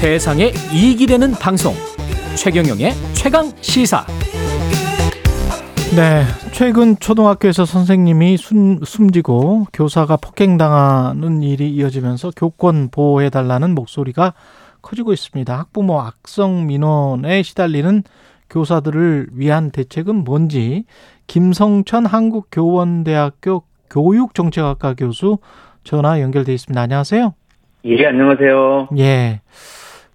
세상에 이익이 되는 방송 최경영의 최강 시사 네, 최근 초등학교에서 선생님이 숨, 숨지고 교사가 폭행당하는 일이 이어지면서 교권 보호해달라는 목소리가 커지고 있습니다. 학부모 악성 민원에 시달리는 교사들을 위한 대책은 뭔지 김성천 한국교원대학교 교육정책학과 교수 전화 연결돼 있습니다. 안녕하세요. 예, 안녕하세요. 예.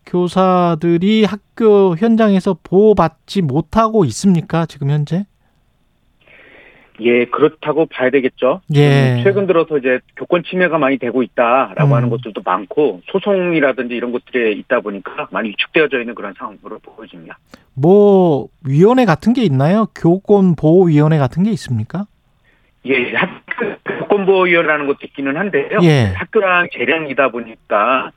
교사들이 학교 현장에서 보호받지 못하고 있습니까? 지금 현재? 예, 그렇다고 봐야 되겠죠. 예. 음, 최근 들어서 이제 교권 침해가 많이 되고 있다라고 음. 하는 것들도 많고 소송이라든지 이런 것들이 있다 보니까 많이 위축되어져 있는 그런 상황으로 보여집니다. 뭐 위원회 같은 게 있나요? 교권 보호 위원회 같은 게 있습니까? 예, 학교 교권 보호 위원회라는 것도 있기는 한데요. 예. 학교랑 재량이다 보니까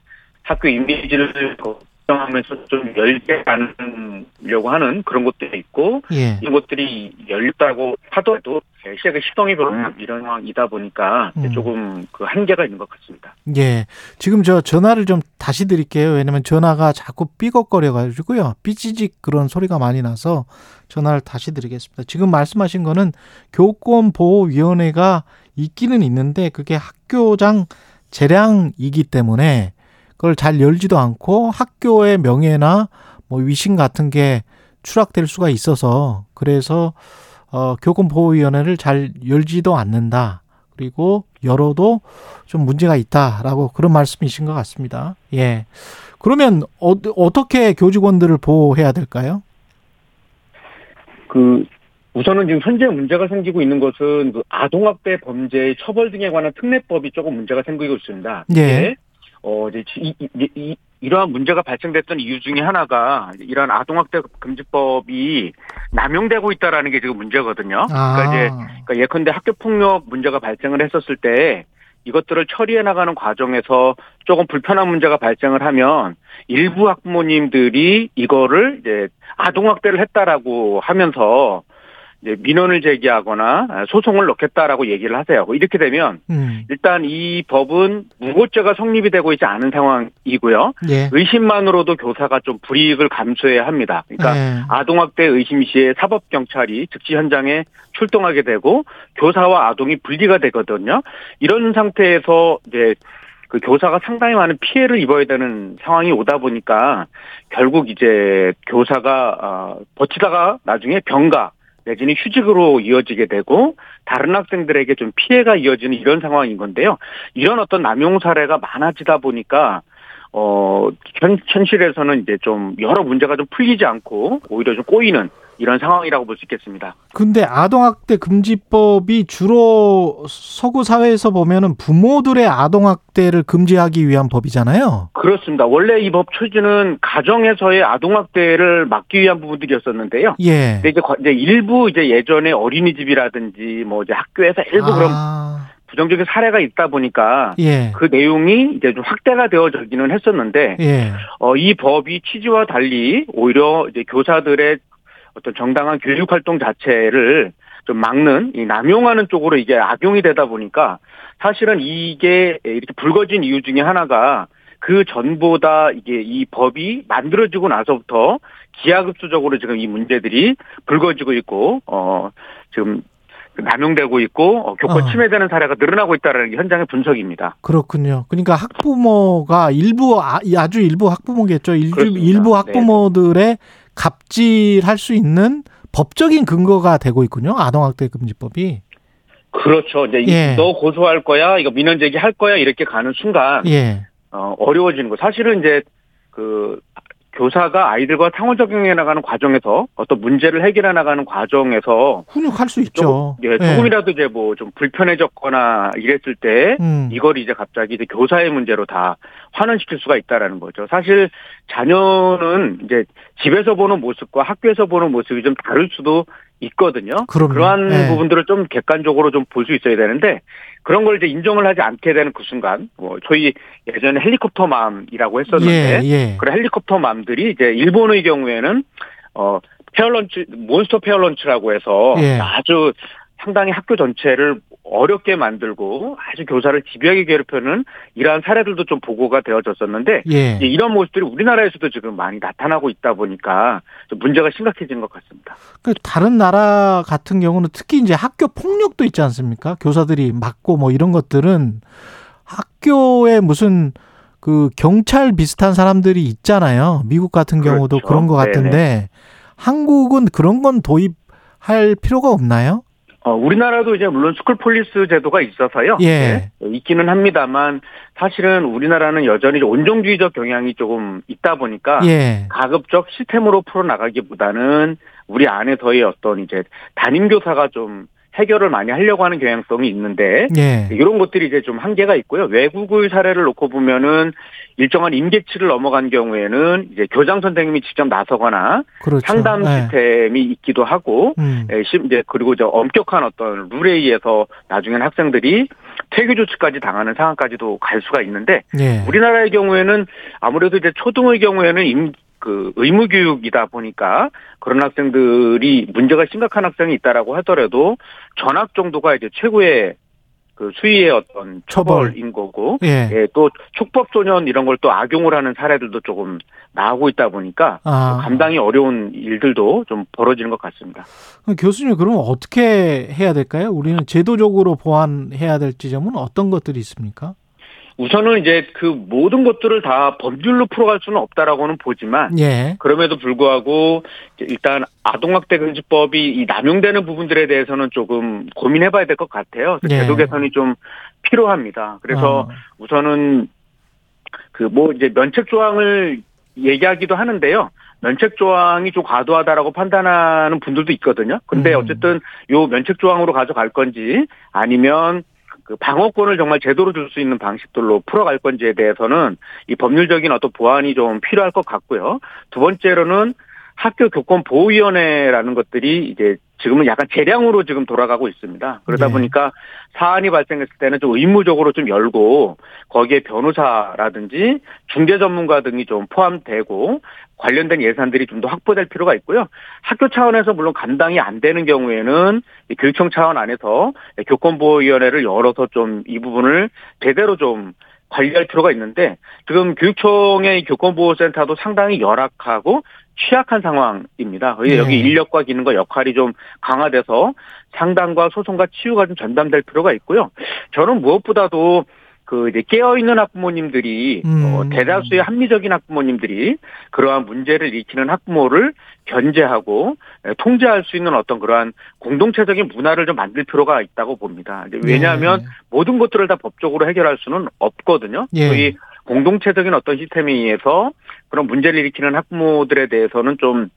학교 이미지를 걱정하면서 좀 열게 하려고 하는 그런 것도 있고 예. 이런 것들이 열렸다고 하더라도 시작에 시동이 별로 이런 상황이다 보니까 음. 조금 그 한계가 있는 것 같습니다. 예. 지금 저 전화를 좀 다시 드릴게요. 왜냐면 전화가 자꾸 삐걱거려 가지고요. 삐지직 그런 소리가 많이 나서 전화를 다시 드리겠습니다. 지금 말씀하신 거는 교권 보호 위원회가 있기는 있는데 그게 학교장 재량이기 때문에 그걸 잘 열지도 않고 학교의 명예나 뭐 위신 같은 게 추락될 수가 있어서 그래서 어 교권 보호 위원회를 잘 열지도 않는다. 그리고 열어도 좀 문제가 있다라고 그런 말씀이신 것 같습니다. 예. 그러면 어, 어떻게 교직원들을 보호해야 될까요? 그 우선은 지금 현재 문제가 생기고 있는 것은 그 아동학대 범죄의 처벌 등에 관한 특례법이 조금 문제가 생기고 있습니다. 예. 어 이제 이, 이, 이, 이러한 문제가 발생됐던 이유 중에 하나가 이러한 아동학대 금지법이 남용되고 있다라는 게 지금 문제거든요. 그러니까 이제 그러니까 예컨대 학교 폭력 문제가 발생을 했었을 때 이것들을 처리해 나가는 과정에서 조금 불편한 문제가 발생을 하면 일부 학부모님들이 이거를 이제 아동학대를 했다라고 하면서 이제 민원을 제기하거나 소송을 넣겠다라고 얘기를 하세요. 이렇게 되면 음. 일단 이 법은 무고죄가 성립이 되고 있지 않은 상황이고요. 예. 의심만으로도 교사가 좀 불이익을 감수해야 합니다. 그러니까 예. 아동학대 의심 시에 사법 경찰이 즉시 현장에 출동하게 되고 교사와 아동이 분리가 되거든요. 이런 상태에서 이제 그 교사가 상당히 많은 피해를 입어야 되는 상황이 오다 보니까 결국 이제 교사가 어, 버티다가 나중에 병가 내지는 휴직으로 이어지게 되고 다른 학생들에게 좀 피해가 이어지는 이런 상황인 건데요. 이런 어떤 남용 사례가 많아지다 보니까 어 현, 현실에서는 이제 좀 여러 문제가 좀 풀리지 않고 오히려 좀 꼬이는 이런 상황이라고 볼 수 있겠습니다. 근데 아동학대 금지법이 주로 서구 사회에서 보면은 부모들의 아동학대를 금지하기 위한 법이잖아요. 그렇습니다. 원래 이 법 취지는 가정에서의 아동학대를 막기 위한 부분들이었었는데요. 예. 근데 이제, 과- 이제 일부 이제 예전에 어린이집이라든지 뭐 이제 학교에서 일부 그런 아, 부정적인 사례가 있다 보니까 예. 그 내용이 이제 좀 확대가 되어지기는 했었는데 예. 어, 이 법이 취지와 달리 오히려 이제 교사들의 어떤 정당한 교육 활동 자체를 좀 막는 이 남용하는 쪽으로 이게 악용이 되다 보니까 사실은 이게 이렇게 불거진 이유 중에 하나가 그 전보다 이게 이 법이 만들어지고 나서부터 기하급수적으로 지금 이 문제들이 불거지고 있고 어 지금 남용되고 있고 어, 교권 어. 침해되는 사례가 늘어나고 있다는 게 현장의 분석입니다. 그렇군요. 그러니까 학부모가 일부 아- 아주 일부 학부모겠죠. 일부. 일부 학부모들의 갑질할 수 있는 법적인 근거가 되고 있군요. 아동학대 금지법이. 그렇죠. 이제 이- 예. 너 고소할 거야, 이거 민원 제기할 거야 이렇게 가는 순간 예. 어, 어려워지는 거. 사실은 이제 그 교사가 아이들과 상호 적용해 나가는 과정에서 어떤 문제를 해결해 나가는 과정에서 훈육할 수 있죠. 조금, 예, 조금이라도 이제 뭐 좀 불편해졌거나 이랬을 때 음. 이걸 이제 갑자기 이제 교사의 문제로 다 환원시킬 수가 있다라는 거죠. 사실 자녀는 이제 집에서 보는 모습과 학교에서 보는 모습이 좀 다를 수도 있거든요. 그럼요. 그러한 예. 부분들을 좀 객관적으로 좀 볼 수 있어야 되는데 그런 걸 이제 인정을 하지 않게 되는 그 순간 뭐 저희 예전에 헬리콥터 맘이라고 했었는데 예, 예. 그런 헬리콥터 맘들이 이제 일본의 경우에는 어 parents monster parents라고 해서 예. 아주 상당히 학교 전체를 어렵게 만들고 아주 교사를 집요하게 괴롭히는 이러한 사례들도 좀 보고가 되어졌었는데 예. 이런 모습들이 우리나라에서도 지금 많이 나타나고 있다 보니까 좀 문제가 심각해진 것 같습니다. 그 다른 나라 같은 경우는 특히 이제 학교 폭력도 있지 않습니까? 교사들이 맞고 뭐 이런 것들은 학교에 무슨 그 경찰 비슷한 사람들이 있잖아요. 미국 같은 경우도 그렇죠. 그런 것 같은데 한국은 그런 건 도입할 필요가 없나요? 어, 우리나라도 이제 물론 school police 제도가 있어서요. 예. 네, 있기는 합니다만 사실은 우리나라는 여전히 온정주의적 경향이 조금 있다 보니까 예. 가급적 시스템으로 풀어 나가기보다는 우리 안에서의 어떤 이제 담임 교사가 좀 해결을 많이 하려고 하는 경향성이 있는데 예. 이런 것들이 이제 좀 한계가 있고요. 외국의 사례를 놓고 보면은 일정한 임계치를 넘어간 경우에는 이제 교장 선생님이 직접 나서거나 그렇죠. 상담 예. 시스템이 있기도 하고 음. 예, 심- 이제 그리고 저 엄격한 어떤 룰에 의해서 나중엔 학생들이 퇴교 조치까지 당하는 상황까지도 갈 수가 있는데 예. 우리나라의 경우에는 아무래도 이제 초등의 경우에는 임, 그 의무 교육이다 보니까 그런 학생들이 문제가 심각한 학생이 있다라고 하더라도 전학 정도가 이제 최고의 그 수위의 어떤 처벌. 처벌인 거고 예. 예, 또 촉법 소년 이런 걸 또 악용을 하는 사례들도 조금 나오고 있다 보니까 아. 감당이 어려운 일들도 좀 벌어지는 것 같습니다. 그럼 교수님 그러면 어떻게 해야 될까요? 우리는 제도적으로 보완해야 될 지점은 어떤 것들이 있습니까? 우선은 이제 그 모든 것들을 다 법률로 풀어갈 수는 없다라고는 보지만 예. 그럼에도 불구하고 일단 아동학대 금지법이 이 남용되는 부분들에 대해서는 조금 고민해봐야 될 것 같아요. 예. 제도 개선이 좀 필요합니다. 그래서 어. 우선은 그 뭐 이제 면책 조항을 얘기하기도 하는데요. 면책 조항이 좀 과도하다라고 판단하는 분들도 있거든요. 근데 음. 어쨌든 요 면책 조항으로 가져갈 건지 아니면 그 방어권을 정말 제대로 줄 수 있는 방식들로 풀어갈 건지에 대해서는 이 법률적인 어떤 보완이 좀 필요할 것 같고요. 두 번째로는 학교 교권 보호위원회라는 것들이 이제 지금은 약간 재량으로 지금 돌아가고 있습니다. 그러다 네. 보니까 사안이 발생했을 때는 좀 의무적으로 좀 열고 거기에 변호사라든지 중재 전문가 등이 좀 포함되고 관련된 예산들이 좀 더 확보될 필요가 있고요. 학교 차원에서 물론 감당이 안 되는 경우에는 이 교육청 차원 안에서 교권보호위원회를 열어서 좀 이 부분을 제대로 좀 관리할 필요가 있는데 지금 교육청의 이 교권보호센터도 상당히 열악하고 취약한 상황입니다. 네. 여기 인력과 기능과 역할이 좀 강화돼서 상담과 소송과 치유가 좀 전담될 필요가 있고요. 저는 무엇보다도 그 이제 깨어 있는 학부모님들이 음. 어, 대다수의 합리적인 학부모님들이 그러한 문제를 일으키는 학부모를 견제하고 에, 통제할 수 있는 어떤 그러한 공동체적인 문화를 좀 만들 필요가 있다고 봅니다. 이제 왜냐하면 예. 모든 것들을 다 법적으로 해결할 수는 없거든요. 예. 저희 공동체적인 어떤 시스템에 의해서 그런 문제를 일으키는 학부모들에 대해서는 좀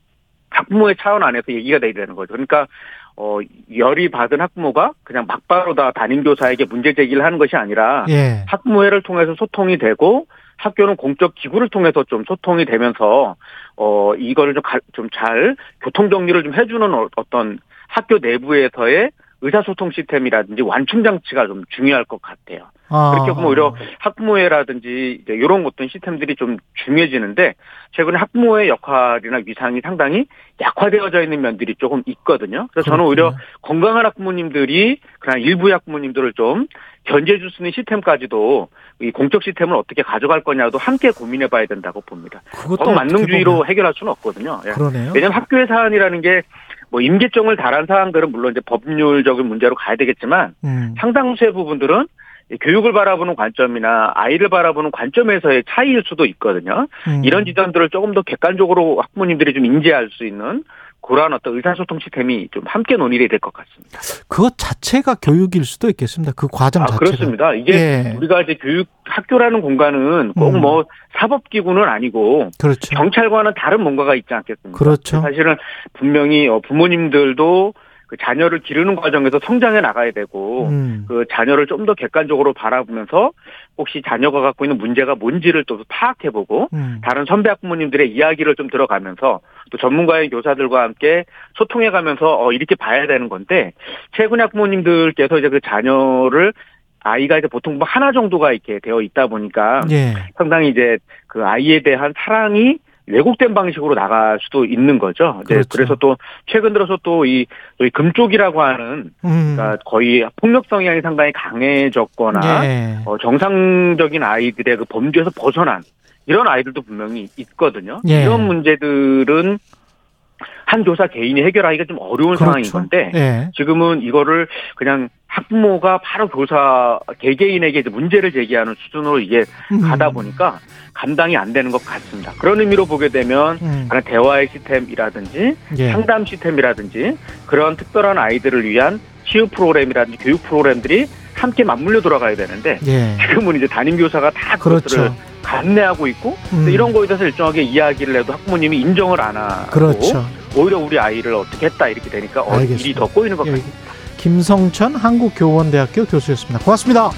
학부모의 차원 안에서 얘기가 돼야 되는 거죠. 그러니까 어 열이 받은 학부모가 그냥 막바로 다 담임 교사에게 문제 제기를 하는 것이 아니라 예. 학부모회를 통해서 소통이 되고 학교는 공적 기구를 통해서 좀 소통이 되면서 어 이거를 좀잘 교통 정리를 좀 해주는 어- 어떤 학교 내부에서의 의사소통 시스템이라든지 완충 장치가 좀 중요할 것 같아요. 아. 그렇게 보면 오히려 학부모회라든지 이제 이런 어떤 시스템들이 좀 중요해지는데 최근에 학부모의 역할이나 위상이 상당히 약화되어져 있는 면들이 조금 있거든요. 그래서 저는 오히려. 건강한 학부모님들이 그냥 일부의 학부모님들을 좀 견제해 줄 수 있는 시스템까지도 이 공적 시스템을 어떻게 가져갈 거냐도 함께 고민해 봐야 된다고 봅니다. 그것도 법 만능주의로 해결할 수는 없거든요. 예. 그러네요. 왜냐하면 학교의 사안이라는 게 뭐 임계점을 달한 사항들은 물론 이제 법률적인 문제로 가야 되겠지만 음. 상당수의 부분들은 이 교육을 바라보는 관점이나 아이를 바라보는 관점에서의 차이일 수도 있거든요. 음. 이런 지점들을 조금 더 객관적으로 학부모님들이 좀 인지할 수 있는 그러한 어떤 의사소통 시스템이 좀 함께 논의가 될것 같습니다. 그것 자체가 교육일 수도 있겠습니다. 그 과정 아, 자체가. 그렇습니다. 이게 예. 우리가 이제 교육 학교라는 공간은 꼭 음. 뭐 사법기구는 아니고 그렇죠. 경찰과는 다른 뭔가가 있지 않겠습니까? 그렇죠. 사실은 분명히 어, 부모님들도 그 자녀를 기르는 과정에서 성장해 나가야 되고 음. 그 자녀를 좀 더 객관적으로 바라보면서 혹시 자녀가 갖고 있는 문제가 뭔지를 또 파악해보고 음. 다른 선배 학부모님들의 이야기를 좀 들어가면서 또 전문가의 교사들과 함께 소통해가면서 어 이렇게 봐야 되는 건데 최근에 학부모님들께서 이제 그 자녀를 아이가 이제 보통 뭐 하나 정도가 이렇게 되어 있다 보니까 예. 상당히 이제 그 아이에 대한 사랑이 왜곡된 방식으로 나갈 수도 있는 거죠. 네, 그렇죠. 그래서 또 최근 들어서 또 이 금쪽이라고 하는 음. 그러니까 거의 폭력 성향이 상당히 강해졌거나 예. 어, 정상적인 아이들의 그 범죄에서 벗어난 이런 아이들도 분명히 있거든요. 예. 이런 문제들은 한 교사 개인이 해결하기가 좀 어려운 상황인 그렇죠. 건데 예. 지금은 이거를 그냥 학부모가 바로 교사 개개인에게 문제를 제기하는 수준으로 이게 음. 가다 보니까 감당이 안 되는 것 같습니다. 그런 의미로 보게 되면 음. 대화의 시스템이라든지 예. 상담 시스템이라든지 그런 특별한 아이들을 위한 치유 프로그램이라든지 교육 프로그램들이 함께 맞물려 돌아가야 되는데 예. 지금은 이제 담임 교사가 다 그것들을 그렇죠. 감내하고 있고 음. 이런 거에 대해서 일정하게 이야기를 해도 학부모님이 인정을 안 하고 그렇죠. 오히려 우리 아이를 어떻게 했다 이렇게 되니까 어. 일이 더 꼬이는 것 예. 같습니다. 김성천 한국교원대학교 교수였습니다. 고맙습니다.